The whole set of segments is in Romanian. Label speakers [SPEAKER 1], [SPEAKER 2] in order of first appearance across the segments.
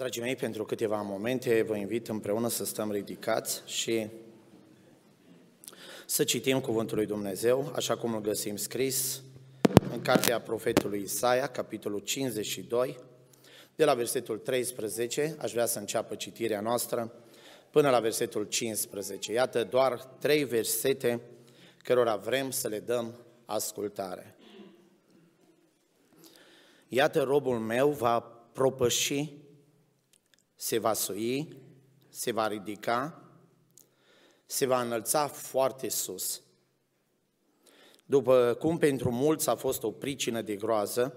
[SPEAKER 1] Dragii mei, pentru câteva momente vă invit împreună să stăm ridicați și să citim Cuvântul lui Dumnezeu, așa cum îl găsim scris în cartea profetului Isaia, capitolul 52, de la versetul 13, aș vrea să înceapă citirea noastră, până la versetul 15. Iată doar trei versete cărora vrem să le dăm ascultare. Iată robul meu va propăși se va sui, se va ridica, se va înălța foarte sus. După cum pentru mulți a fost o pricină de groază,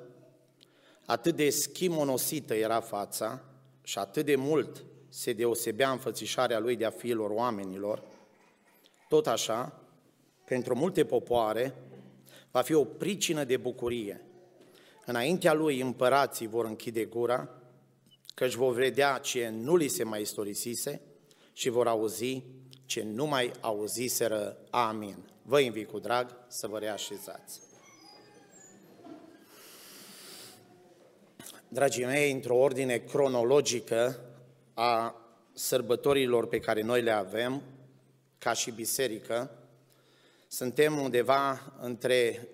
[SPEAKER 1] atât de schimonosită era fața și atât de mult se deosebea înfățișarea lui de a fiilor oamenilor, tot așa, pentru multe popoare, va fi o pricină de bucurie. Înaintea lui împărații vor închide gura, căci vor vedea ce nu li se mai istorisise și vor auzi ce nu mai auziseră. Amin. Vă invit cu drag să vă reașezați. Dragii mei, într-o ordine cronologică a sărbătorilor pe care noi le avem, ca și biserică, suntem undeva între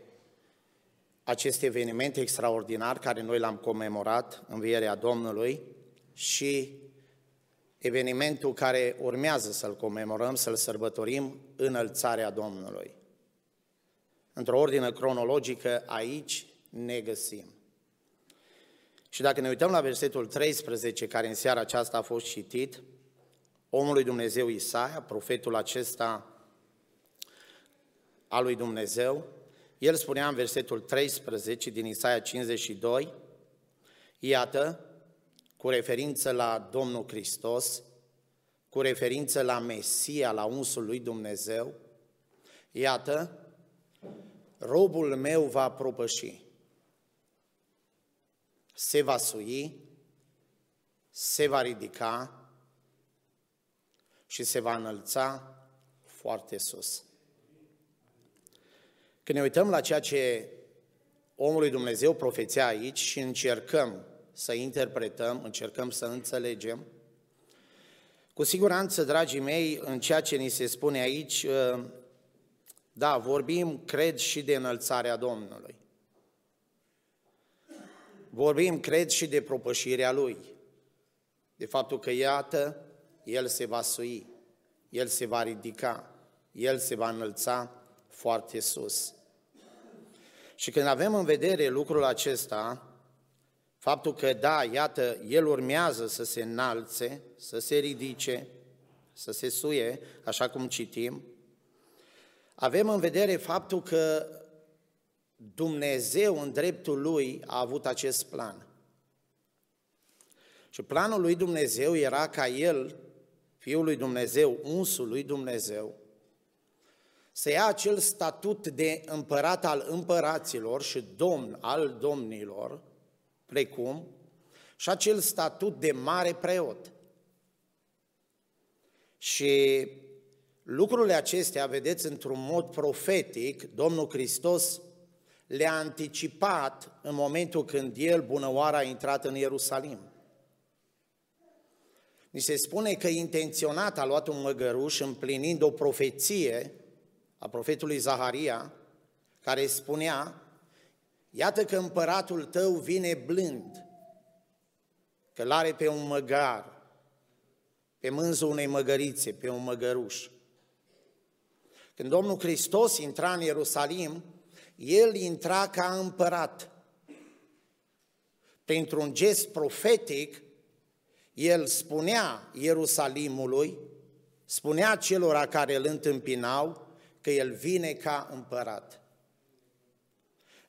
[SPEAKER 1] acest eveniment extraordinar care noi l-am comemorat, învierea Domnului, și evenimentul care urmează să-l comemorăm, să-l sărbătorim, înălțarea Domnului. Într-o ordine cronologică, aici ne găsim. Și dacă ne uităm la versetul 13, care în seara aceasta a fost citit, omul lui Dumnezeu Isaia, profetul acesta al lui Dumnezeu, el spunea în versetul 13 din Isaia 52, iată, cu referință la Domnul Hristos, cu referință la Mesia, la unsul lui Dumnezeu, iată, robul meu va propăși, se va sui, se va ridica și se va înălța foarte sus. Când ne uităm la ceea ce omul lui Dumnezeu profețea aici și încercăm să interpretăm, încercăm să înțelegem, cu siguranță, dragii mei, în ceea ce ni se spune aici, ă, da, vorbim, cred, și de înălțarea Domnului. Vorbim, cred, și de propășirea Lui. De faptul că, iată, El se va sui, El se va ridica, El se va înălța foarte sus. Și când avem în vedere lucrul acesta, faptul că, da, iată, el urmează să se înalțe, să se ridice, să se suie, așa cum citim, avem în vedere faptul că Dumnezeu, în dreptul Lui, a avut acest plan. Și planul lui Dumnezeu era ca El, Fiul lui Dumnezeu, unsul lui Dumnezeu, să ia acel statut de împărat al împăraților și domn al domnilor, precum și acel statut de mare preot. Și lucrurile acestea, vedeți, într-un mod profetic, Domnul Hristos le-a anticipat în momentul când El, bunăoară, a intrat în Ierusalim. Ni se spune că intenționat a luat un măgăruș împlinind o profeție a profetului Zaharia, care spunea, iată că împăratul tău vine blând, că l-are pe un măgar, pe mânzul unei măgărițe, pe un măgăruș. Când Domnul Hristos intra în Ierusalim, El intra ca împărat. Pentru un gest profetic, El spunea Ierusalimului, spunea celor care îl întâmpinau, că el vine ca împărat.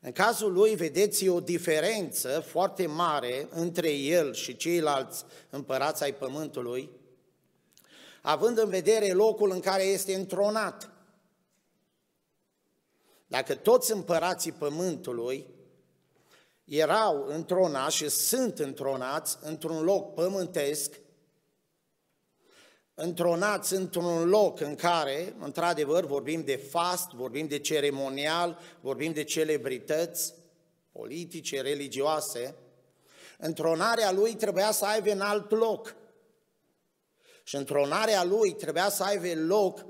[SPEAKER 1] În cazul lui, vedeți, o diferență foarte mare între el și ceilalți împărați ai pământului, având în vedere locul în care este întronat. Dacă toți împărații pământului erau întronați și sunt întronați într-un loc pământesc, întronați într-un loc în care, într-adevăr, vorbim de fast, vorbim de ceremonial, vorbim de celebrități politice, religioase, Întronarea lui trebuia să aibă în alt loc. Și întronarea lui trebuia să aibă loc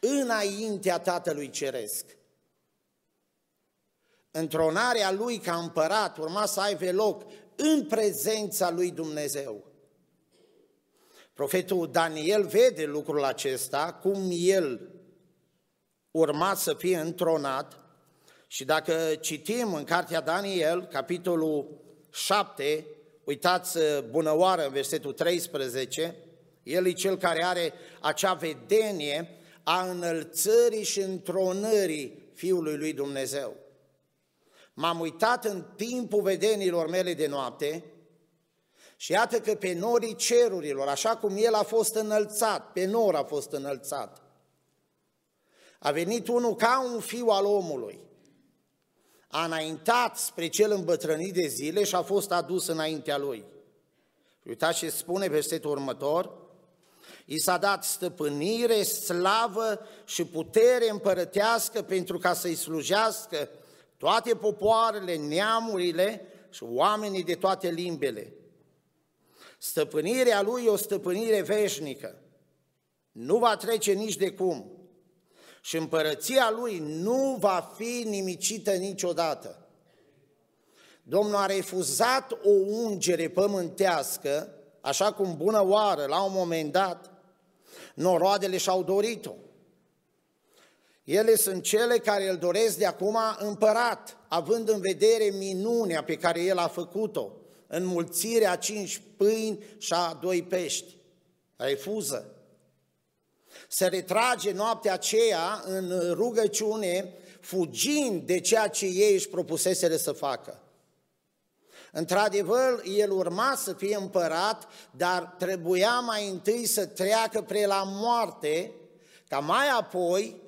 [SPEAKER 1] înaintea Tatălui Ceresc. Întronarea lui ca împărat urma să aibă loc în prezența lui Dumnezeu. Profetul Daniel vede lucrul acesta, cum el urma să fie întronat și dacă citim în Cartea Daniel, capitolul 7, uitați bunăoară în versetul 13, el e cel care are acea vedenie a înălțării și întronării Fiului lui Dumnezeu. M-am uitat în timpul vedenilor mele de noapte și iată că pe norii cerurilor, așa cum el a fost înălțat, pe nor a fost înălțat, a venit unul ca un fiu al omului, a înaintat spre cel îmbătrânit de zile și a fost adus înaintea lui. Uitați ce spune versetul următor, I s-a dat stăpânire, slavă și putere împărătească pentru ca să-i slujească toate popoarele, neamurile și oamenii de toate limbele. Stăpânirea lui e o stăpânire veșnică. Nu va trece nici de cum. Și împărăția lui nu va fi nimicită niciodată. Domnul a refuzat o ungere pământească, așa cum bună oară, la un moment dat, noroadele și-au dorit-o. Ele sunt cele care îl doresc de acum împărat, având în vedere minunea pe care el a făcut-o, înmulțirea cinci pâini și a doi pești. Refuză. Se retrage noaptea aceea în rugăciune, fugind de ceea ce ei își propuseseră să facă. Într-adevăr, el urma să fie împărat, dar trebuia mai întâi să treacă pre la moarte, ca mai apoi,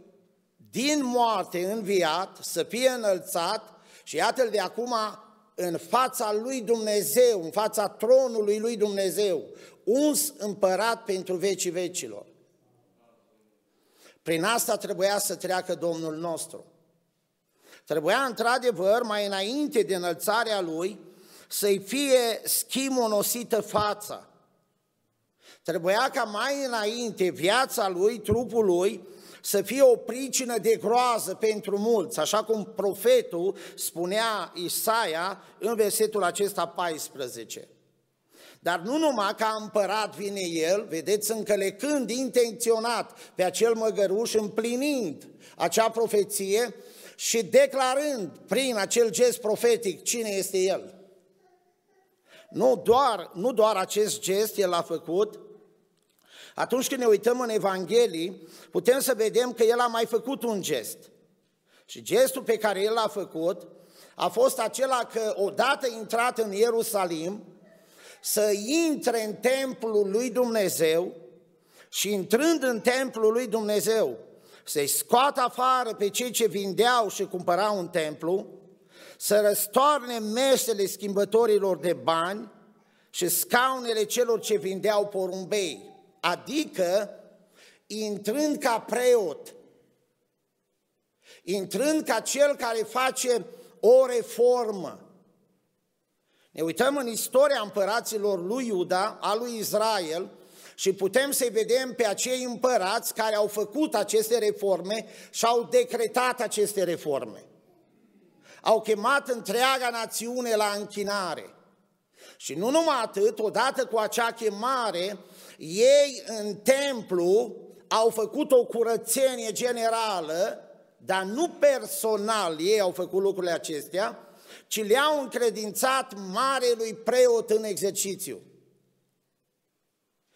[SPEAKER 1] din moarte înviat, să fie înălțat și iată-l de acum în fața lui Dumnezeu, în fața tronului lui Dumnezeu, uns împărat pentru vecii vecilor. Prin asta trebuia să treacă Domnul nostru. Trebuia într-adevăr, mai înainte de înălțarea lui, să-i fie schimonosită fața. Trebuia ca mai înainte viața lui, trupul lui, să fie o pricină de groază pentru mulți, așa cum profetul spunea Isaia în versetul acesta 14. Dar nu numai ca împărat vine el, vedeți, încălecând intenționat pe acel măgăruș, împlinind acea profeție și declarând prin acel gest profetic cine este el. Nu doar, nu doar acest gest el a făcut, atunci când ne uităm în Evanghelii, putem să vedem că el a mai făcut un gest. Și gestul pe care el l-a făcut a fost acela că odată intrat în Ierusalim, să intre în templul lui Dumnezeu și intrând în templul lui Dumnezeu, să-i scoată afară pe cei ce vindeau și cumpărau un templu, să răstoarne mesele schimbătorilor de bani și scaunele celor ce vindeau porumbei, adică intrând ca preot, intrând ca cel care face o reformă. Ne uităm în istoria împăraților lui Iuda, a lui Israel, și putem să-i vedem pe acei împărați care au făcut aceste reforme și au decretat aceste reforme au chemat întreaga națiune la închinare. Și nu numai atât, odată cu acea chemare, ei în templu au făcut o curățenie generală, dar nu personal ei au făcut lucrurile acestea, ci le-au încredințat marelui preot în exercițiu.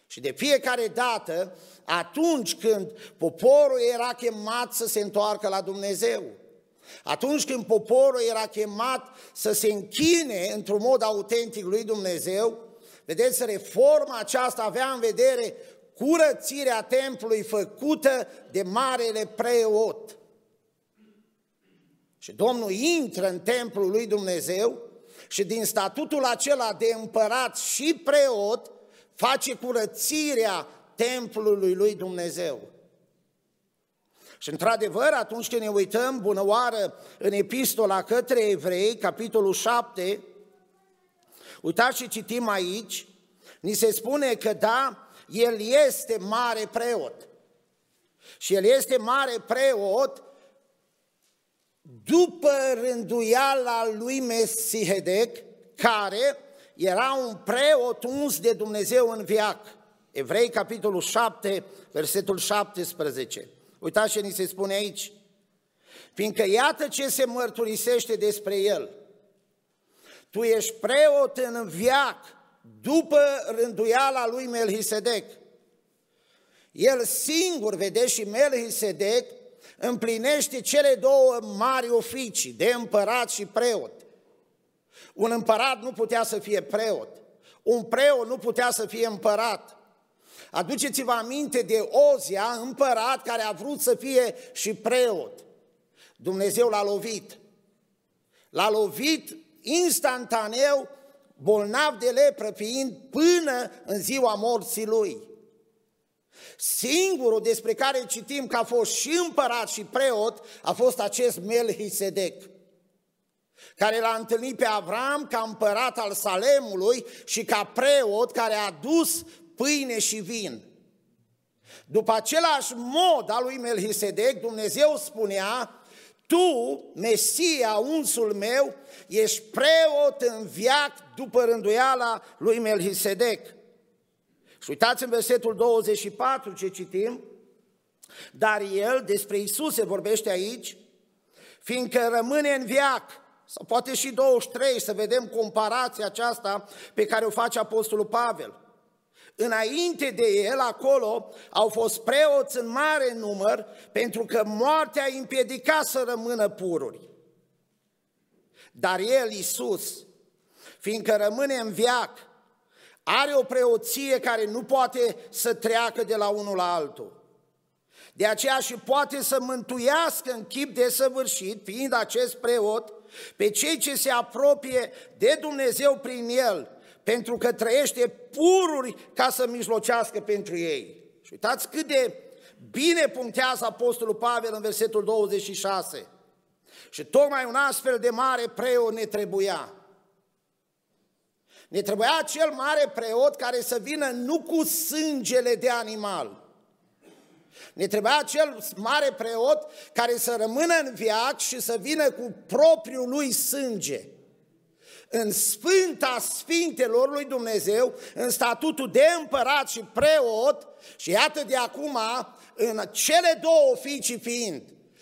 [SPEAKER 1] Și de fiecare dată, atunci când poporul era chemat să se întoarcă la Dumnezeu, atunci când poporul era chemat să se închine într-un mod autentic lui Dumnezeu, vedeți, reforma aceasta avea în vedere curățirea templului făcută de marele preot. Și Domnul intră în templul lui Dumnezeu și din statutul acela de împărat și preot face curățirea templului lui Dumnezeu. Și într-adevăr, atunci când ne uităm bunăoară în epistola către evrei, capitolul 7, Uitați și citim aici, ni se spune că da, el este mare preot. Și el este mare preot după rânduiala lui Mesihedec, care era un preot uns de Dumnezeu în viac. Evrei, capitolul 7, versetul 17. Uitați ce ni se spune aici. Fiindcă iată ce se mărturisește despre el. Tu ești preot în viac după rânduiala lui Melchisedec. El singur, vedeți, și Melchisedec împlinește cele două mari oficii, de împărat și preot. Un împărat nu putea să fie preot, un preot nu putea să fie împărat. Aduceți-vă aminte de Ozia, împărat care a vrut să fie și preot. Dumnezeu l-a lovit. L-a lovit instantaneu, bolnav de lepră fiind, până în ziua morții lui. Singurul despre care citim că a fost și împărat și preot a fost acest Melchisedec, care l-a întâlnit pe Avram ca împărat al Salemului și ca preot care a dus pâine și vin. După același mod al lui Melchisedec, Dumnezeu spunea, tu, Mesia, unsul meu, ești preot în viac după rânduiala lui Melchisedec. Și uitați în versetul 24 ce citim, dar el, despre Isus se vorbește aici, fiindcă rămâne în viac, sau poate și 23, să vedem comparația aceasta pe care o face Apostolul Pavel. Înainte de el, acolo, au fost preoți în mare număr, pentru că moartea îi împiedica să rămână pururi. Dar el, Iisus, fiindcă rămâne în viac, are o preoție care nu poate să treacă de la unul la altul. De aceea și poate să mântuiască în chip de săvârșit, fiind acest preot, pe cei ce se apropie de Dumnezeu prin el, pentru că trăiește pururi ca să mijlocească pentru ei. Și uitați cât de bine punctează Apostolul Pavel în versetul 26. Și tocmai un astfel de mare preot ne trebuia. Ne trebuia cel mare preot care să vină nu cu sângele de animal. Ne trebuia cel mare preot care să rămână în viac și să vină cu propriul lui sânge. În Sfânta Sfintelor lui Dumnezeu, în statutul de împărat și preot, și iată de acum, în cele două oficii fiind,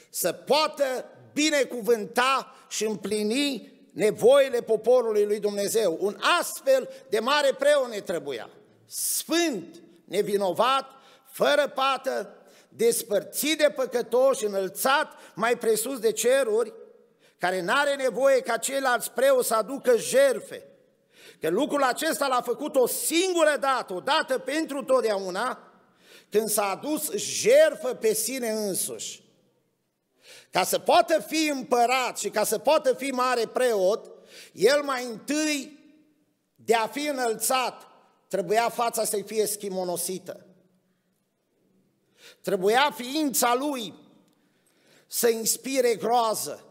[SPEAKER 1] să poată binecuvânta și împlini nevoile poporului lui Dumnezeu. Un astfel de mare preot ne trebuia. Sfânt, nevinovat, fără pată, despărțit de păcătoși, înălțat mai presus de ceruri, care n-are nevoie ca ceilalți preoți să aducă jerfe. Că lucrul acesta l-a făcut o singură dată, o dată pentru totdeauna, când s-a adus jerfă pe sine însuși. Ca să poată fi împărat și ca să poată fi mare preot, el mai întâi de a fi înălțat, trebuia fața să-i fie schimonosită. Trebuia ființa lui să inspire groază,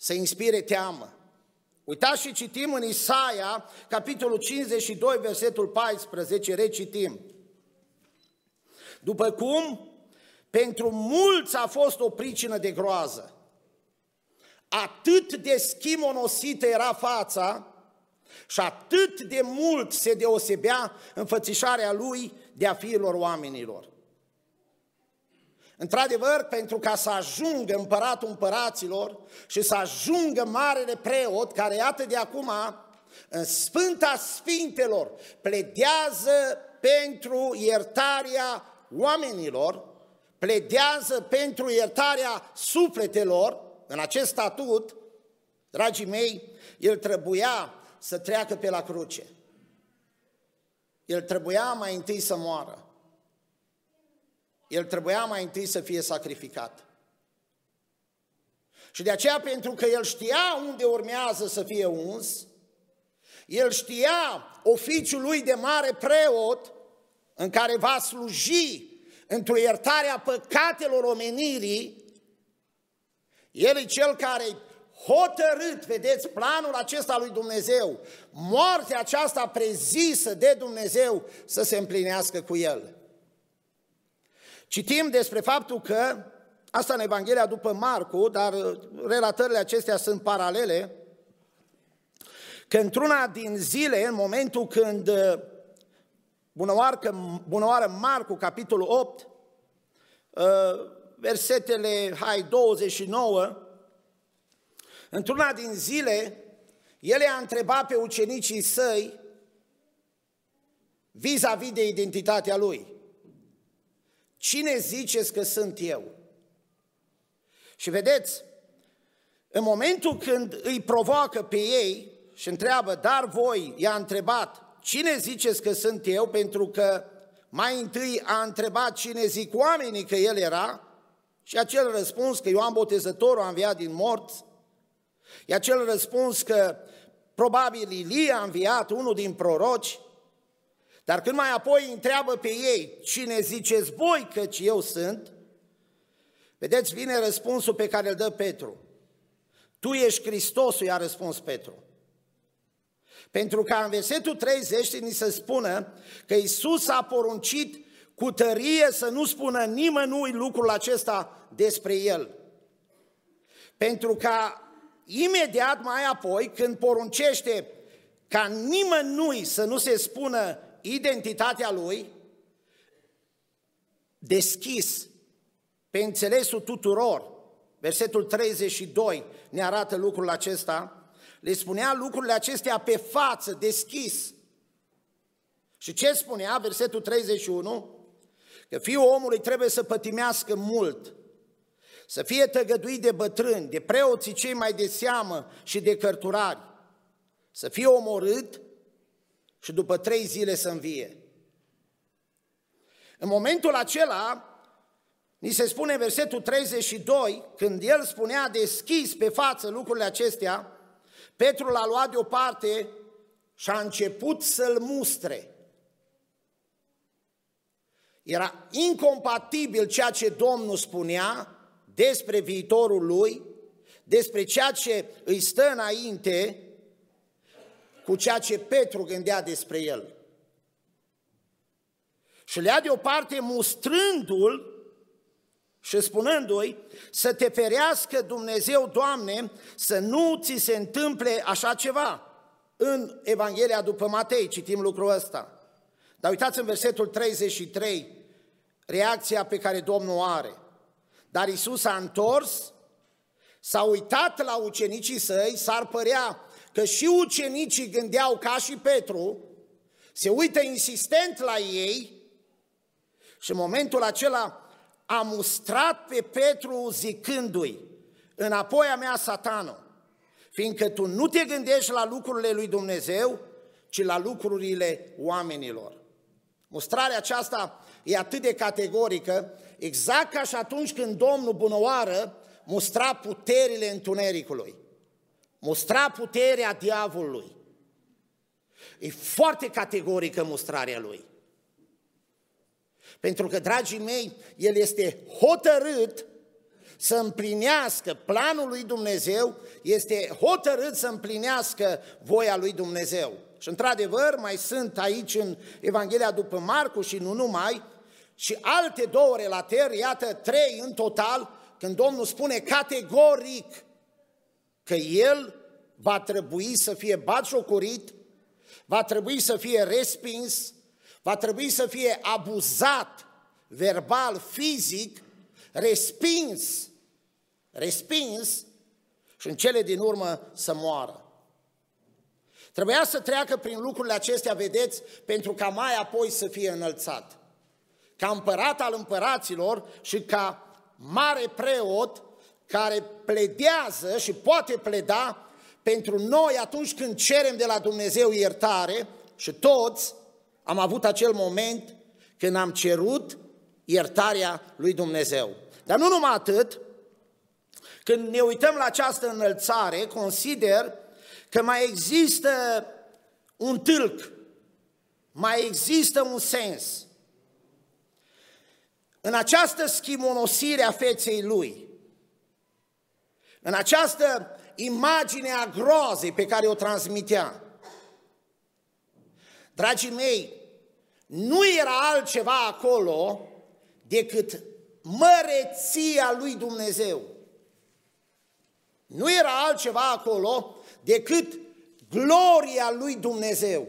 [SPEAKER 1] să inspire teamă. Uitați și citim în Isaia, capitolul 52, versetul 14, recitim. După cum pentru mulți a fost o pricină de groază. Atât de schimonosită era fața și atât de mult se deosebea înfățișarea lui de a fiilor oamenilor. Într-adevăr, pentru ca să ajungă împăratul împăraților și să ajungă marele preot, care iată de acum în Sfânta Sfintelor pledează pentru iertarea oamenilor, pledează pentru iertarea sufletelor, în acest statut, dragii mei, el trebuia să treacă pe la cruce. El trebuia mai întâi să moară. El trebuia mai întâi să fie sacrificat. Și de aceea, pentru că el știa unde urmează să fie uns, el știa oficiul lui de mare preot în care va sluji într-o iertare a păcatelor omenirii, el e cel care hotărât, vedeți, planul acesta lui Dumnezeu, moartea aceasta prezisă de Dumnezeu să se împlinească cu el. Citim despre faptul că, asta în Evanghelia după Marcu, dar relatările acestea sunt paralele, că într-una din zile, în momentul când bunăoară Marcu, capitolul 8, versetele, hai, 29, într-una din zile, el a întrebat pe ucenicii săi vis-a-vis de identitatea lui. Cine ziceți că sunt eu? Și vedeți, în momentul când îi provoacă pe ei și întreabă, dar voi, i-a întrebat, cine ziceți că sunt eu? Pentru că mai întâi a întrebat cine zic oamenii că el era și acel răspuns că Ioan Botezătorul a înviat din morți, e acel răspuns că probabil Ilie a înviat, unul din proroci, dar când mai apoi întreabă pe ei, cine ziceți voi căci eu sunt, vedeți, vine răspunsul pe care îl dă Petru. Tu ești Hristosul, i-a răspuns Petru. Pentru că în versetul 30 ni se spună că Isus a poruncit cu tărie să nu spună nimănui lucrul acesta despre el. Pentru ca imediat mai apoi, când poruncește ca nimănui să nu se spună identitatea lui, deschis, pe înțelesul tuturor, versetul 32 ne arată lucrul acesta, le spunea lucrurile acestea pe față, deschis. Și ce spunea versetul 31? Că fiul omului trebuie să pătimească mult, să fie tăgăduit de bătrâni, de preoții cei mai de seamă și de cărturari, să fie omorât și după trei zile să învie. În momentul acela, ni se spune în versetul 32, când el spunea deschis pe față lucrurile acestea, Petru l-a luat deoparte și a început să-l mustre. Era incompatibil ceea ce Domnul spunea despre viitorul lui, despre ceea ce îi stă înainte, cu ceea ce Petru gândea despre el. Și le-a deoparte mustrându-l și spunându-i să te ferească Dumnezeu, Doamne, să nu ți se întâmple așa ceva. În Evanghelia după Matei citim lucrul ăsta. Dar uitați în versetul 33, reacția pe care Domnul are. Dar Isus a întors, s-a uitat la ucenicii săi, s-ar părea că și ucenicii gândeau ca și Petru, se uită insistent la ei și în momentul acela a mustrat pe Petru zicându-i, înapoi a mea satană, fiindcă tu nu te gândești la lucrurile lui Dumnezeu, ci la lucrurile oamenilor. Mustrarea aceasta e atât de categorică, exact ca și atunci când Domnul bunăoară mustra puterile întunericului, mustra puterea diavolului. E foarte categorică mustrarea lui. Pentru că, dragii mei, el este hotărât să împlinească planul lui Dumnezeu, este hotărât să împlinească voia lui Dumnezeu. Și într-adevăr, mai sunt aici în Evanghelia după Marcu și nu numai, și alte două relatări, iată trei în total, când Domnul spune categoric că El va trebui să fie batjocorit, va trebui să fie respins, va trebui să fie abuzat verbal, fizic, respins, respins și în cele din urmă să moară. Trebuia să treacă prin lucrurile acestea, vedeți, pentru ca mai apoi să fie înălțat. Ca împărat al împăraților și ca mare preot care pledează și poate pleda pentru noi atunci când cerem de la Dumnezeu iertare și toți am avut acel moment când am cerut iertarea lui Dumnezeu. Dar nu numai atât, când ne uităm la această înălțare, consider că mai există un tâlc, mai există un sens. În această schimonosire a feței lui, în această imaginea groazei pe care o transmitea. Dragii mei, nu era altceva acolo decât măreția lui Dumnezeu. Nu era altceva acolo decât gloria lui Dumnezeu.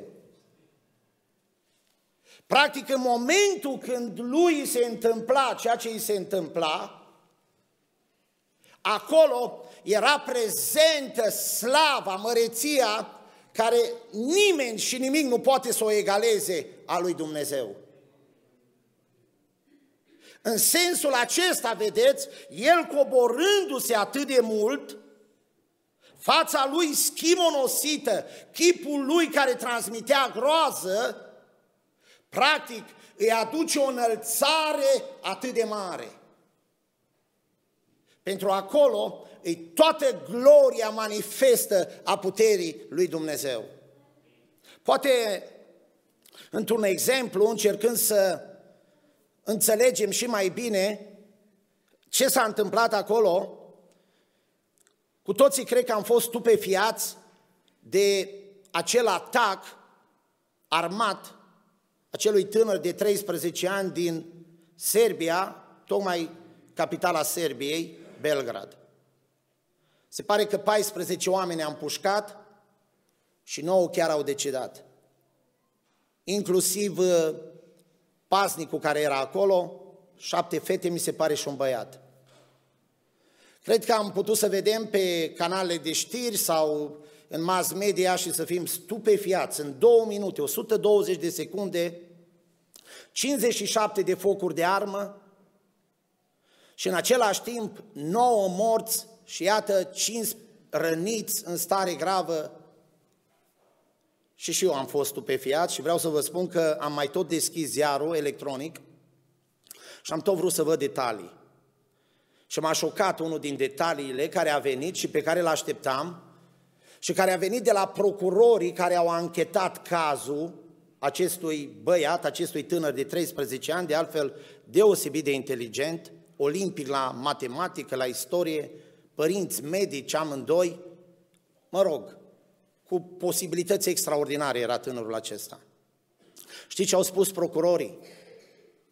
[SPEAKER 1] Practic, în momentul când lui se întâmpla ceea ce îi se întâmpla, acolo era prezentă slava, măreția, care nimeni și nimic nu poate să o egaleze a lui Dumnezeu. În sensul acesta, vedeți, el coborându-se atât de mult, fața lui schimonosită, chipul lui care transmitea groază, practic îi aduce o înălțare atât de mare. Pentru acolo îi toată gloria manifestă a puterii lui Dumnezeu. Poate, într-un exemplu, încercând să înțelegem și mai bine ce s-a întâmplat acolo, cu toții cred că am fost stupefiați de acel atac armat acelui tânăr de 13 ani din Serbia, tocmai capitala Serbiei, Belgrad. Se pare că 14 oameni am pușcat și 9 chiar au decedat. Inclusiv uh, pasnicul care era acolo, șapte fete, mi se pare și un băiat. Cred că am putut să vedem pe canale de știri sau în mass media și să fim stupefiați. În două minute, 120 de secunde, 57 de focuri de armă și în același timp 9 morți și iată 5 răniți în stare gravă. Și și eu am fost stupefiat și vreau să vă spun că am mai tot deschis ziarul electronic și am tot vrut să văd detalii. Și m-a șocat unul din detaliile care a venit și pe care îl așteptam și care a venit de la procurorii care au anchetat cazul acestui băiat, acestui tânăr de 13 ani, de altfel deosebit de inteligent, olimpic la matematică, la istorie, părinți medici amândoi, mă rog, cu posibilități extraordinare era tânărul acesta. Știți ce au spus procurorii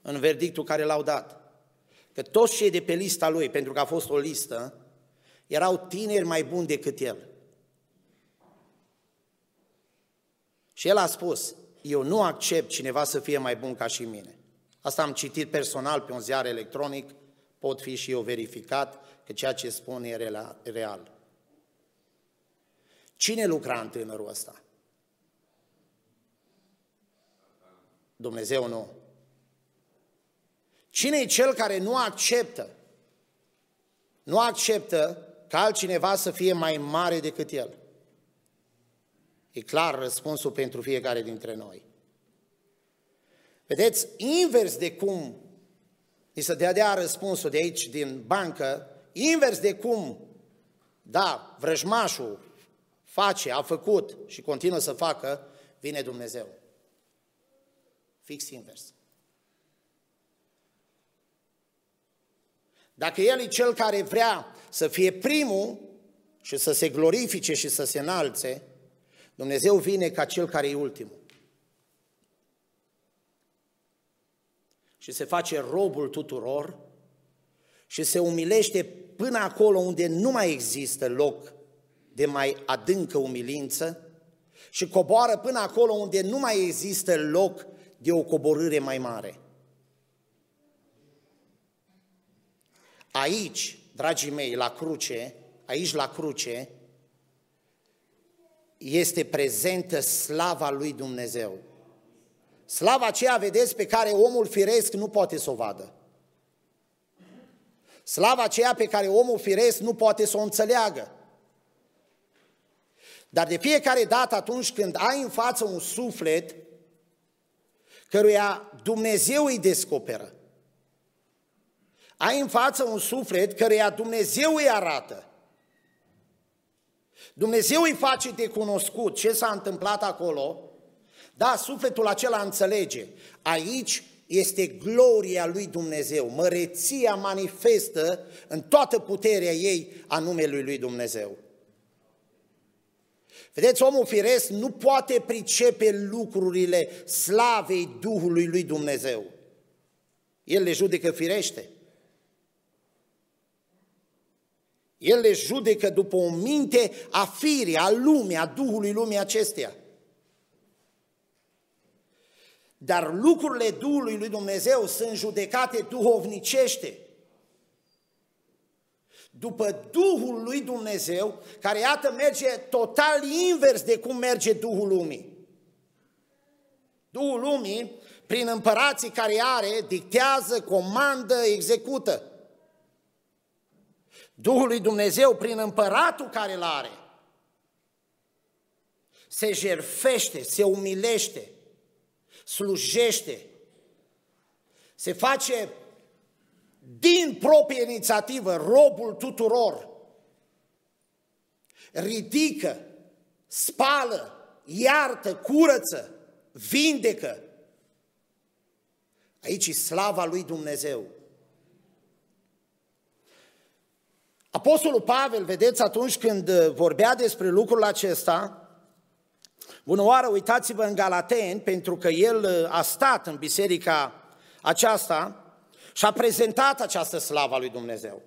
[SPEAKER 1] în verdictul care l-au dat? Că toți cei de pe lista lui, pentru că a fost o listă, erau tineri mai buni decât el. Și el a spus, eu nu accept cineva să fie mai bun ca și mine. Asta am citit personal pe un ziar electronic, pot fi și eu verificat că ceea ce spun e real. Cine lucra în tânărul ăsta? Dumnezeu nu. Cine e cel care nu acceptă? Nu acceptă ca altcineva să fie mai mare decât el. E clar răspunsul pentru fiecare dintre noi. Vedeți, invers de cum îi să dea, dea răspunsul de aici, din bancă, invers de cum, da, vrăjmașul face, a făcut și continuă să facă, vine Dumnezeu. Fix invers. Dacă El e Cel care vrea să fie primul și să se glorifice și să se înalțe, Dumnezeu vine ca Cel care e ultimul. Și se face robul tuturor și se umilește până acolo unde nu mai există loc de mai adâncă umilință și coboară până acolo unde nu mai există loc de o coborâre mai mare. Aici, dragii mei, la cruce, aici la cruce, este prezentă slava lui Dumnezeu. Slava aceea, vedeți, pe care omul firesc nu poate să o vadă. Slava aceea pe care omul firesc nu poate să o înțeleagă. Dar de fiecare dată atunci când ai în față un suflet căruia Dumnezeu îi descoperă, ai în față un suflet căruia Dumnezeu îi arată, Dumnezeu îi face de cunoscut ce s-a întâmplat acolo, da, sufletul acela înțelege. Aici este gloria lui Dumnezeu, măreția manifestă în toată puterea ei a numelui lui Dumnezeu. Vedeți, omul firesc nu poate pricepe lucrurile slavei Duhului lui Dumnezeu. El le judecă firește. El le judecă după o minte a firii, a lumii, a Duhului lumii acesteia. Dar lucrurile Duhului lui Dumnezeu sunt judecate duhovnicește. După Duhul lui Dumnezeu, care iată merge total invers de cum merge Duhul lumii. Duhul lumii, prin împărații care are, dictează, comandă, execută. Duhul lui Dumnezeu, prin împăratul care îl are, se jerfește, se umilește, slujește, se face din proprie inițiativă robul tuturor, ridică, spală, iartă, curăță, vindecă. Aici e slava lui Dumnezeu. Apostolul Pavel, vedeți, atunci când vorbea despre lucrul acesta, Bună oară, uitați-vă în Galateni, pentru că el uh, a stat în biserica aceasta și a prezentat această slavă a lui Dumnezeu.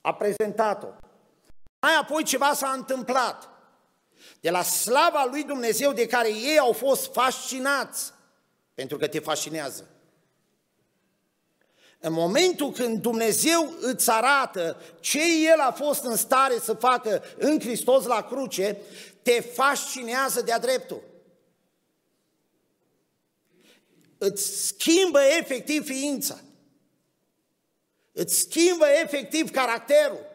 [SPEAKER 1] A prezentat-o. Mai apoi ceva s-a întâmplat. De la slava lui Dumnezeu de care ei au fost fascinați, pentru că te fascinează. În momentul când Dumnezeu îți arată ce El a fost în stare să facă în Hristos la cruce, te fascinează de-a dreptul. Îți schimbă efectiv ființa. Îți schimbă efectiv caracterul.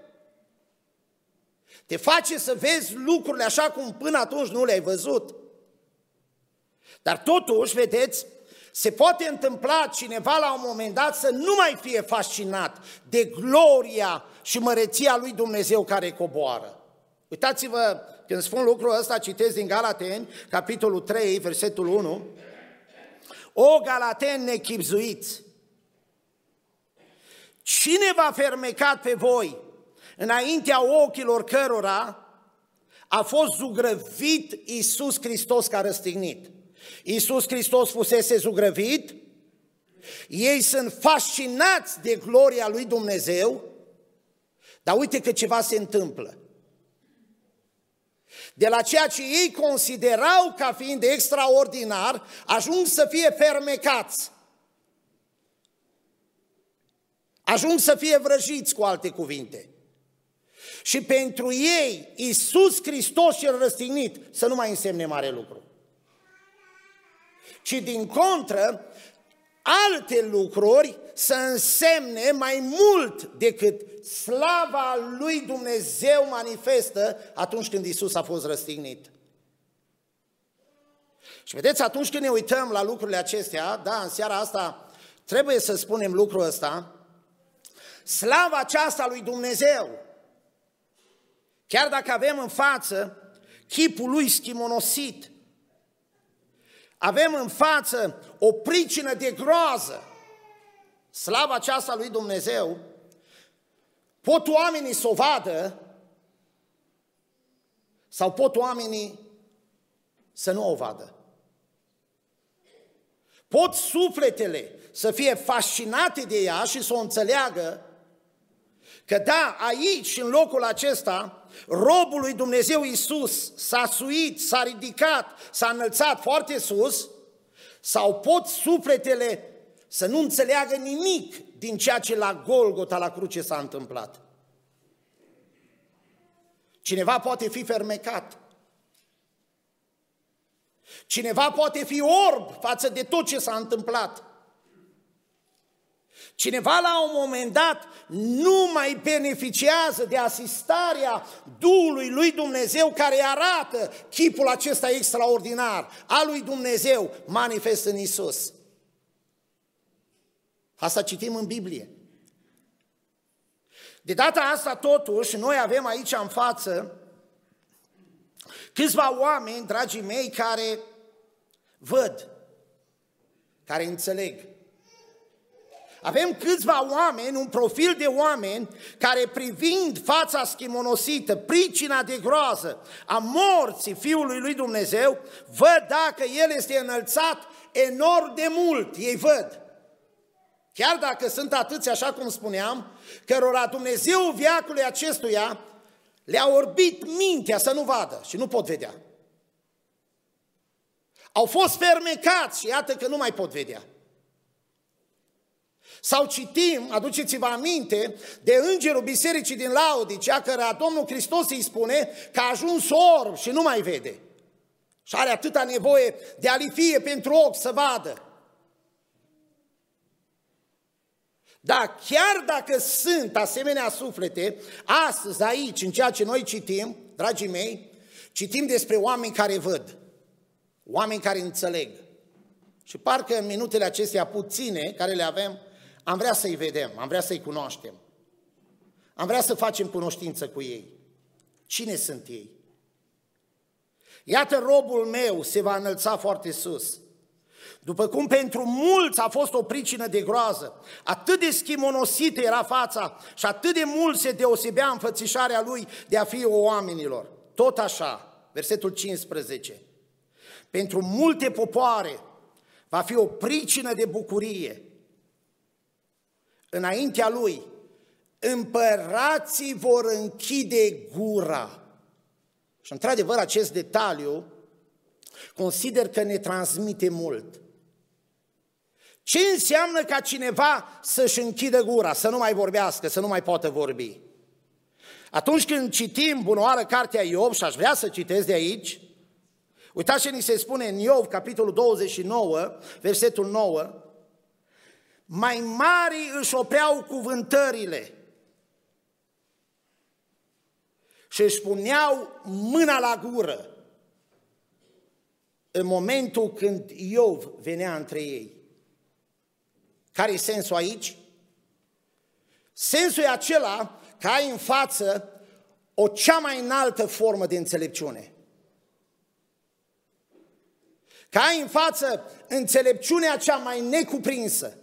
[SPEAKER 1] Te face să vezi lucrurile așa cum până atunci nu le-ai văzut. Dar totuși, vedeți, se poate întâmpla cineva la un moment dat să nu mai fie fascinat de gloria și măreția lui Dumnezeu care coboară. Uitați-vă, când spun lucrul ăsta, citesc din Galateni, capitolul 3, versetul 1. O Galateni nechipzuiți, cine v-a fermecat pe voi înaintea ochilor cărora a fost zugrăvit Iisus Hristos ca răstignit? Iisus Hristos fusese zugrăvit, ei sunt fascinați de gloria lui Dumnezeu, dar uite că ceva se întâmplă. De la ceea ce ei considerau ca fiind extraordinar, ajung să fie fermecați. Ajung să fie vrăjiți, cu alte cuvinte. Și pentru ei, Iisus Hristos cel răstignit, să nu mai însemne mare lucru ci din contră, alte lucruri să însemne mai mult decât slava lui Dumnezeu manifestă atunci când Isus a fost răstignit. Și vedeți, atunci când ne uităm la lucrurile acestea, da, în seara asta trebuie să spunem lucrul ăsta, slava aceasta lui Dumnezeu, chiar dacă avem în față chipul lui schimonosit, avem în față o pricină de groază, slava aceasta lui Dumnezeu, pot oamenii să o vadă sau pot oamenii să nu o vadă. Pot sufletele să fie fascinate de ea și să o înțeleagă că da, aici, în locul acesta, robul lui Dumnezeu Iisus s-a suit, s-a ridicat, s-a înălțat foarte sus, sau pot sufletele să nu înțeleagă nimic din ceea ce la Golgota, la cruce s-a întâmplat. Cineva poate fi fermecat. Cineva poate fi orb față de tot ce s-a întâmplat. Cineva la un moment dat nu mai beneficiază de asistarea Duhului lui Dumnezeu care arată chipul acesta extraordinar al lui Dumnezeu manifest în Isus. Asta citim în Biblie. De data asta, totuși, noi avem aici în față câțiva oameni, dragii mei, care văd, care înțeleg. Avem câțiva oameni, un profil de oameni care privind fața schimonosită, pricina de groază a morții Fiului lui Dumnezeu, văd dacă El este înălțat enorm de mult, ei văd. Chiar dacă sunt atâți, așa cum spuneam, cărora Dumnezeu viacului acestuia le-a orbit mintea să nu vadă și nu pot vedea. Au fost fermecați și iată că nu mai pot vedea. Sau citim, aduceți-vă aminte, de îngerul bisericii din Laodicea, cărea Domnul Hristos îi spune că a ajuns orb și nu mai vede. Și are atâta nevoie de alifie pentru ochi să vadă. Da, chiar dacă sunt asemenea suflete, astăzi, aici, în ceea ce noi citim, dragii mei, citim despre oameni care văd, oameni care înțeleg. Și parcă în minutele acestea puține care le avem, am vrea să-i vedem, am vrea să-i cunoaștem. Am vrea să facem cunoștință cu ei. Cine sunt ei? Iată, robul meu se va înălța foarte sus. După cum pentru mulți a fost o pricină de groază, atât de schimonosită era fața și atât de mult se deosebea înfățișarea lui de a fi o oamenilor. Tot așa, versetul 15, pentru multe popoare va fi o pricină de bucurie. Înaintea lui, împărații vor închide gura. Și într-adevăr acest detaliu consider că ne transmite mult. Ce înseamnă ca cineva să-și închidă gura, să nu mai vorbească, să nu mai poată vorbi? Atunci când citim bunoară cartea Iov, și aș vrea să citesc de aici, uitați ce ni se spune în Iov, capitolul 29, versetul 9, mai mari își opreau cuvântările și își puneau mâna la gură în momentul când Iov venea între ei. Care e sensul aici? Sensul e acela că ai în față o cea mai înaltă formă de înțelepciune. Că ai în față înțelepciunea cea mai necuprinsă.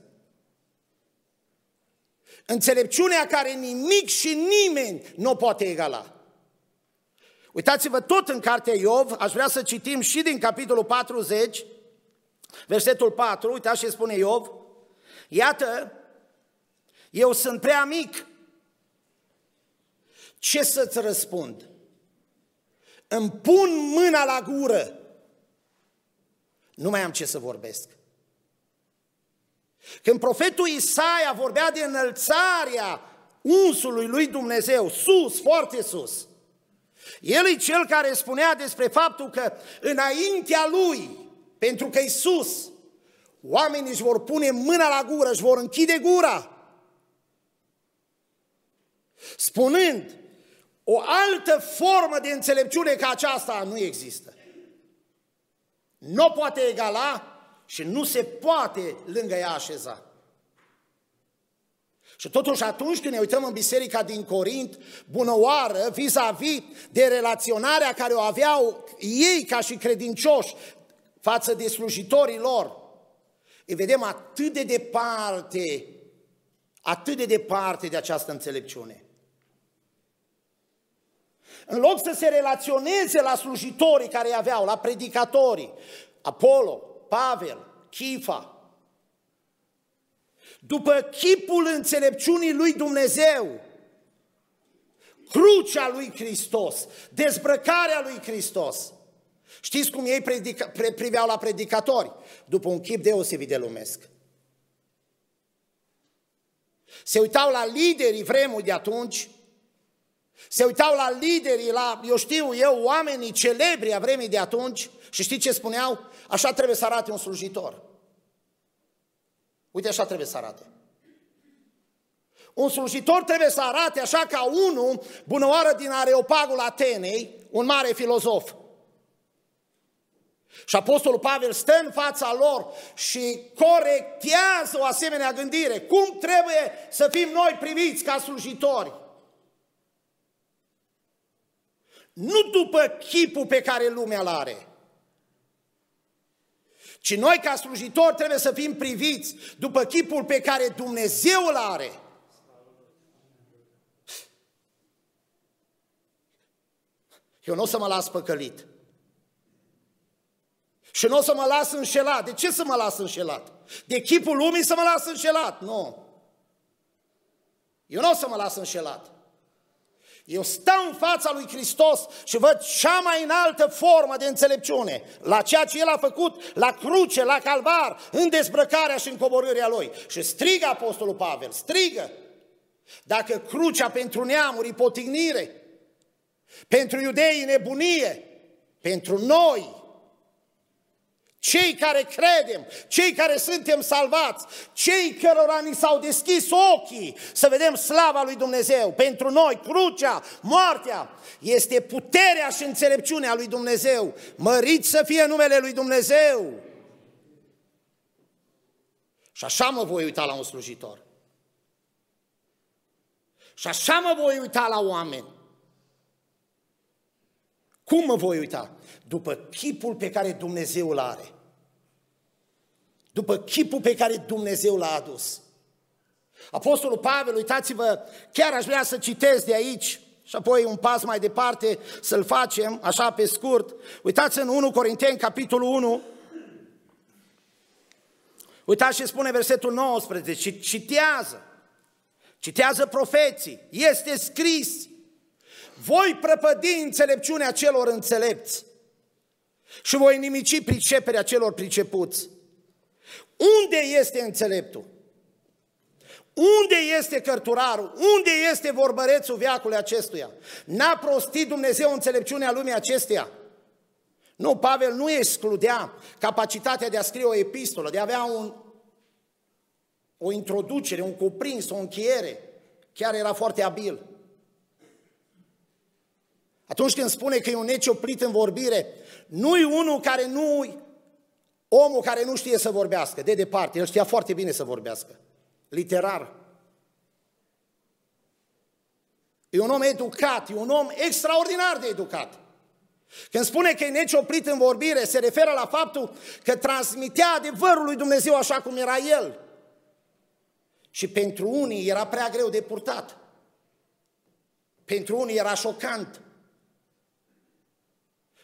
[SPEAKER 1] Înțelepciunea care nimic și nimeni nu poate egala. Uitați-vă tot în cartea Iov, aș vrea să citim și din capitolul 40, versetul 4, uitați ce spune Iov. Iată, eu sunt prea mic. Ce să-ți răspund? Îmi pun mâna la gură. Nu mai am ce să vorbesc. Când profetul Isaia vorbea de înălțarea unsului lui Dumnezeu, sus, foarte sus, el e cel care spunea despre faptul că înaintea lui, pentru că e sus, oamenii își vor pune mâna la gură, își vor închide gura, spunând, o altă formă de înțelepciune ca aceasta nu există. Nu poate egala și nu se poate lângă ea așeza. Și totuși atunci când ne uităm în biserica din Corint, bunăoară, vis-a-vis de relaționarea care o aveau ei ca și credincioși față de slujitorii lor, îi vedem atât de departe, atât de departe de această înțelepciune. În loc să se relaționeze la slujitorii care îi aveau, la predicatorii, Apollo, Pavel, Chifa, după chipul înțelepciunii lui Dumnezeu, crucea lui Hristos, dezbrăcarea lui Hristos. Știți cum ei predica, pre, priveau la predicatori? După un chip deosebit de lumesc. Se uitau la liderii vremuri de atunci, se uitau la liderii, la, eu știu eu, oamenii celebri a vremii de atunci și știți ce spuneau? Așa trebuie să arate un slujitor. Uite, așa trebuie să arate. Un slujitor trebuie să arate așa ca unul, bunăoară din Areopagul Atenei, un mare filozof. Și Apostolul Pavel stă în fața lor și corectează o asemenea gândire. Cum trebuie să fim noi priviți ca slujitori? Nu după chipul pe care lumea îl are, Ci noi ca slujitori trebuie să fim priviți după chipul pe care Dumnezeu îl are. Eu nu o să mă las păcălit. Și nu o să mă las înșelat. De ce să mă las înșelat? De chipul lumii să mă las înșelat? Nu. Eu nu o să mă las înșelat. Eu stau în fața lui Hristos și văd cea mai înaltă formă de înțelepciune la ceea ce El a făcut la cruce, la calvar, în dezbrăcarea și în coborârea Lui. Și strigă Apostolul Pavel, strigă. Dacă crucea pentru neamuri e potignire, pentru iudei nebunie, pentru noi cei care credem, cei care suntem salvați, cei cărora ni s-au deschis ochii să vedem slava lui Dumnezeu. Pentru noi, crucea, moartea, este puterea și înțelepciunea lui Dumnezeu. Mărit să fie numele lui Dumnezeu. Și așa mă voi uita la un slujitor. Și așa mă voi uita la oameni. Cum mă voi uita? După chipul pe care Dumnezeu îl are. După chipul pe care Dumnezeu l-a adus. Apostolul Pavel, uitați-vă, chiar aș vrea să citesc de aici și apoi un pas mai departe să-l facem, așa pe scurt. Uitați în 1 Corinteni, capitolul 1, Uitați ce spune versetul 19, citează, citează profeții, este scris, voi prăpădi înțelepciunea celor înțelepți și voi nimici priceperea celor pricepuți. Unde este înțeleptul? Unde este cărturarul? Unde este vorbărețul viacului acestuia? N-a prostit Dumnezeu înțelepciunea lumii acesteia? Nu, Pavel nu excludea capacitatea de a scrie o epistolă, de a avea un, o introducere, un cuprins, o încheiere. Chiar era foarte abil. Atunci când spune că e un necioprit în vorbire, nu-i unul care nu omul care nu știe să vorbească, de departe, el știa foarte bine să vorbească, literar. E un om educat, e un om extraordinar de educat. Când spune că e necioprit în vorbire, se referă la faptul că transmitea adevărul lui Dumnezeu așa cum era el. Și pentru unii era prea greu de purtat. Pentru unii era șocant.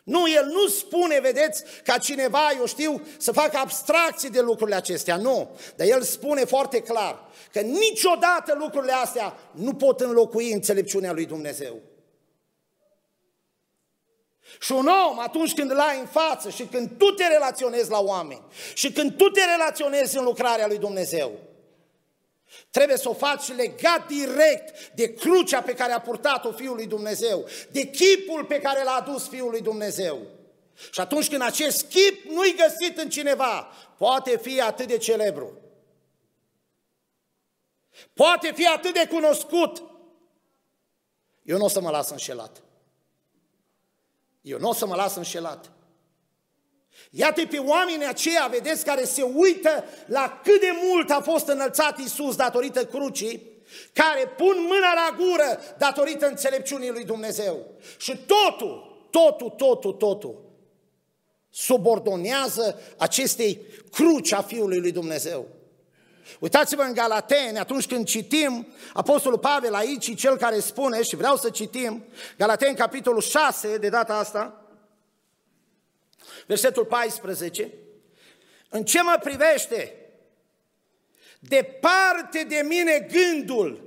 [SPEAKER 1] Nu, el nu spune, vedeți, ca cineva, eu știu, să facă abstracții de lucrurile acestea, nu. Dar el spune foarte clar că niciodată lucrurile astea nu pot înlocui înțelepciunea lui Dumnezeu. Și un om, atunci când îl ai în față și când tu te relaționezi la oameni și când tu te relaționezi în lucrarea lui Dumnezeu, Trebuie să o faci legat direct de crucea pe care a purtat-o Fiul lui Dumnezeu, de chipul pe care l-a adus Fiul lui Dumnezeu. Și atunci când acest chip nu-i găsit în cineva, poate fi atât de celebru, poate fi atât de cunoscut, eu nu o să mă las înșelat. Eu nu o să mă las înșelat. Iată pe oamenii aceia, vedeți, care se uită la cât de mult a fost înălțat Isus datorită crucii, care pun mâna la gură datorită înțelepciunii lui Dumnezeu. Și totul, totul, totul, totul subordonează acestei cruci a Fiului lui Dumnezeu. Uitați-vă în Galateni, atunci când citim, Apostolul Pavel aici, cel care spune, și vreau să citim, Galateni, capitolul 6, de data asta, versetul 14, în ce mă privește, departe de mine gândul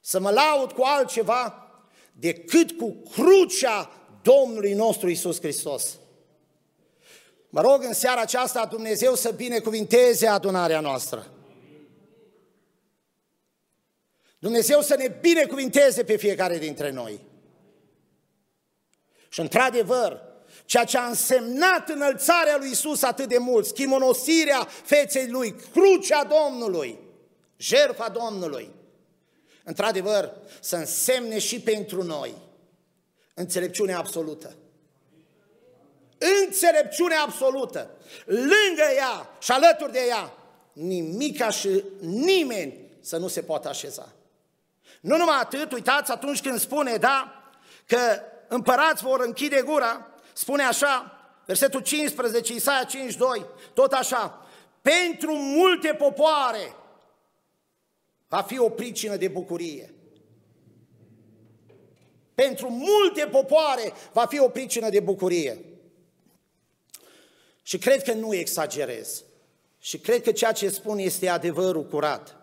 [SPEAKER 1] să mă laud cu altceva decât cu crucea Domnului nostru Isus Hristos. Mă rog în seara aceasta Dumnezeu să binecuvinteze adunarea noastră. Dumnezeu să ne binecuvinteze pe fiecare dintre noi. Și într-adevăr, ceea ce a însemnat înălțarea lui Isus atât de mult, schimonosirea feței lui, crucea Domnului, jertfa Domnului, într-adevăr, să însemne și pentru noi înțelepciunea absolută. Înțelepciune absolută. Lângă ea și alături de ea, nimica și nimeni să nu se poată așeza. Nu numai atât, uitați atunci când spune, da, că împărați vor închide gura, Spune așa, Versetul 15, Isaia 52, tot așa. Pentru multe popoare va fi o pricină de bucurie. Pentru multe popoare va fi o pricină de bucurie. Și cred că nu exagerez. Și cred că ceea ce spun este adevărul curat.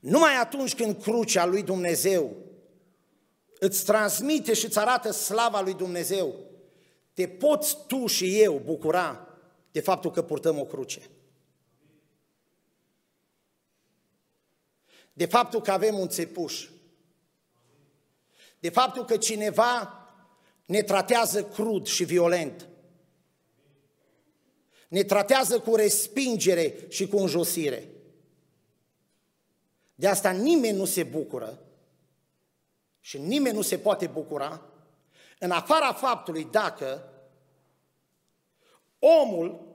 [SPEAKER 1] Numai atunci când crucea lui Dumnezeu îți transmite și îți arată slava lui Dumnezeu, te poți tu și eu bucura de faptul că purtăm o cruce. De faptul că avem un țepuș. De faptul că cineva ne tratează crud și violent. Ne tratează cu respingere și cu înjosire. De asta nimeni nu se bucură și nimeni nu se poate bucura în afara faptului dacă omul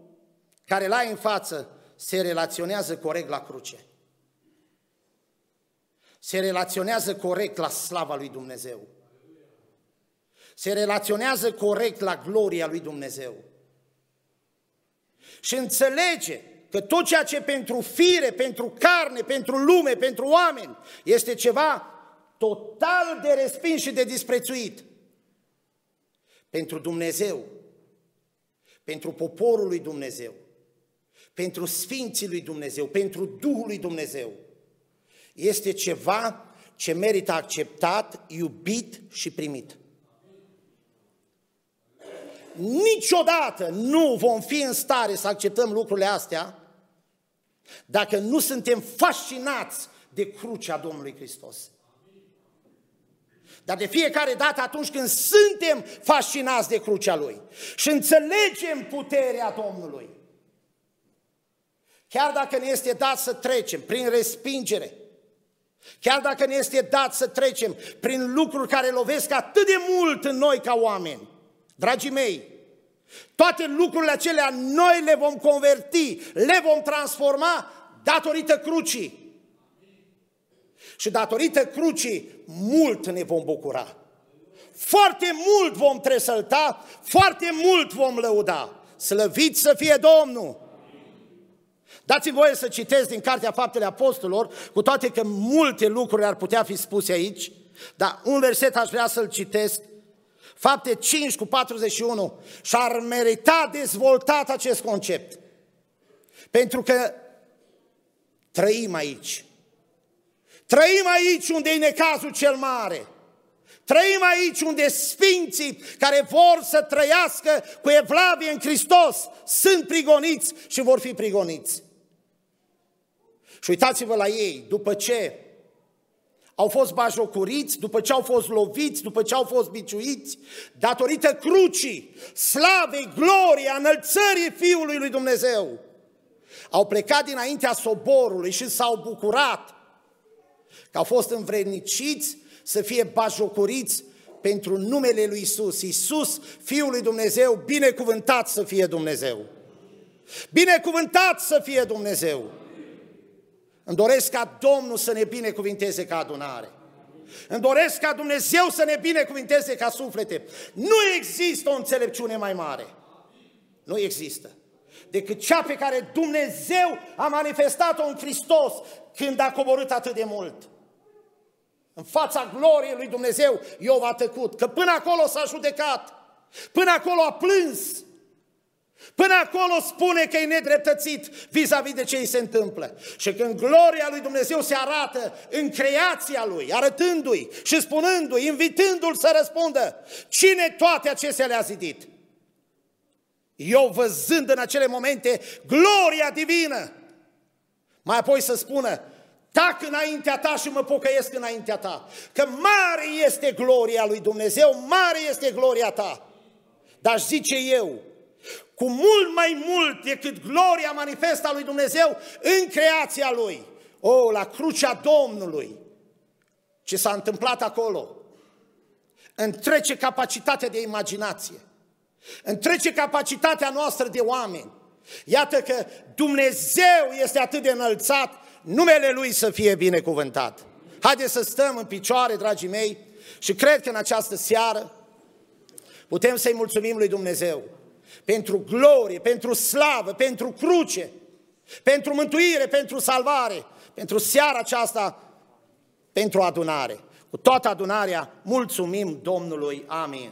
[SPEAKER 1] care l-ai în față se relaționează corect la cruce. Se relaționează corect la slava lui Dumnezeu. Se relaționează corect la gloria lui Dumnezeu. Și înțelege că tot ceea ce pentru fire, pentru carne, pentru lume, pentru oameni, este ceva total de respins și de disprețuit. Pentru Dumnezeu, pentru poporul lui Dumnezeu, pentru Sfinții lui Dumnezeu, pentru Duhul lui Dumnezeu, este ceva ce merită acceptat, iubit și primit. Niciodată nu vom fi în stare să acceptăm lucrurile astea dacă nu suntem fascinați de crucea Domnului Hristos. Dar de fiecare dată atunci când suntem fascinați de crucea Lui și înțelegem puterea Domnului, chiar dacă ne este dat să trecem prin respingere, chiar dacă ne este dat să trecem prin lucruri care lovesc atât de mult în noi ca oameni, dragii mei, toate lucrurile acelea noi le vom converti, le vom transforma datorită crucii. Și datorită crucii, mult ne vom bucura. Foarte mult vom tresălta, foarte mult vom lăuda. Slăvit să fie Domnul! Dați-mi voie să citesc din Cartea Faptele Apostolilor, cu toate că multe lucruri ar putea fi spuse aici, dar un verset aș vrea să-l citesc, Fapte 5 cu 41, și ar merita dezvoltat acest concept. Pentru că trăim aici. Trăim aici unde e necazul cel mare. Trăim aici unde sfinții care vor să trăiască cu evlavie în Hristos sunt prigoniți și vor fi prigoniți. Și uitați-vă la ei, după ce au fost bajocuriți, după ce au fost loviți, după ce au fost biciuiți, datorită crucii, slavei, gloria, înălțării Fiului lui Dumnezeu, au plecat dinaintea soborului și s-au bucurat că au fost învredniciți să fie bajocuriți pentru numele lui Isus. Isus, Fiul lui Dumnezeu, binecuvântat să fie Dumnezeu. Binecuvântat să fie Dumnezeu. Îmi doresc ca Domnul să ne binecuvinteze ca adunare. Îmi doresc ca Dumnezeu să ne binecuvinteze ca suflete. Nu există o înțelepciune mai mare. Nu există. Decât cea pe care Dumnezeu a manifestat-o în Hristos când a coborât atât de mult. În fața gloriei lui Dumnezeu, Iov a tăcut, că până acolo s-a judecat, până acolo a plâns, până acolo spune că e nedreptățit vis-a-vis de ce îi se întâmplă. Și când gloria lui Dumnezeu se arată în creația lui, arătându-i și spunându-i, invitându-l să răspundă, cine toate acestea le-a zidit? Eu văzând în acele momente gloria divină, mai apoi să spună, tac înaintea ta și mă pocăiesc înaintea ta. Că mare este gloria lui Dumnezeu, mare este gloria ta. Dar zice eu, cu mult mai mult decât gloria manifestă a lui Dumnezeu în creația lui. O, oh, la crucea Domnului, ce s-a întâmplat acolo, întrece capacitatea de imaginație, întrece capacitatea noastră de oameni. Iată că Dumnezeu este atât de înălțat numele Lui să fie binecuvântat. Haideți să stăm în picioare, dragii mei, și cred că în această seară Putem să-i mulțumim lui Dumnezeu pentru glorie, pentru slavă, pentru cruce, pentru mântuire, pentru salvare, pentru seara aceasta, pentru adunare. Cu toată adunarea, mulțumim Domnului. Amin.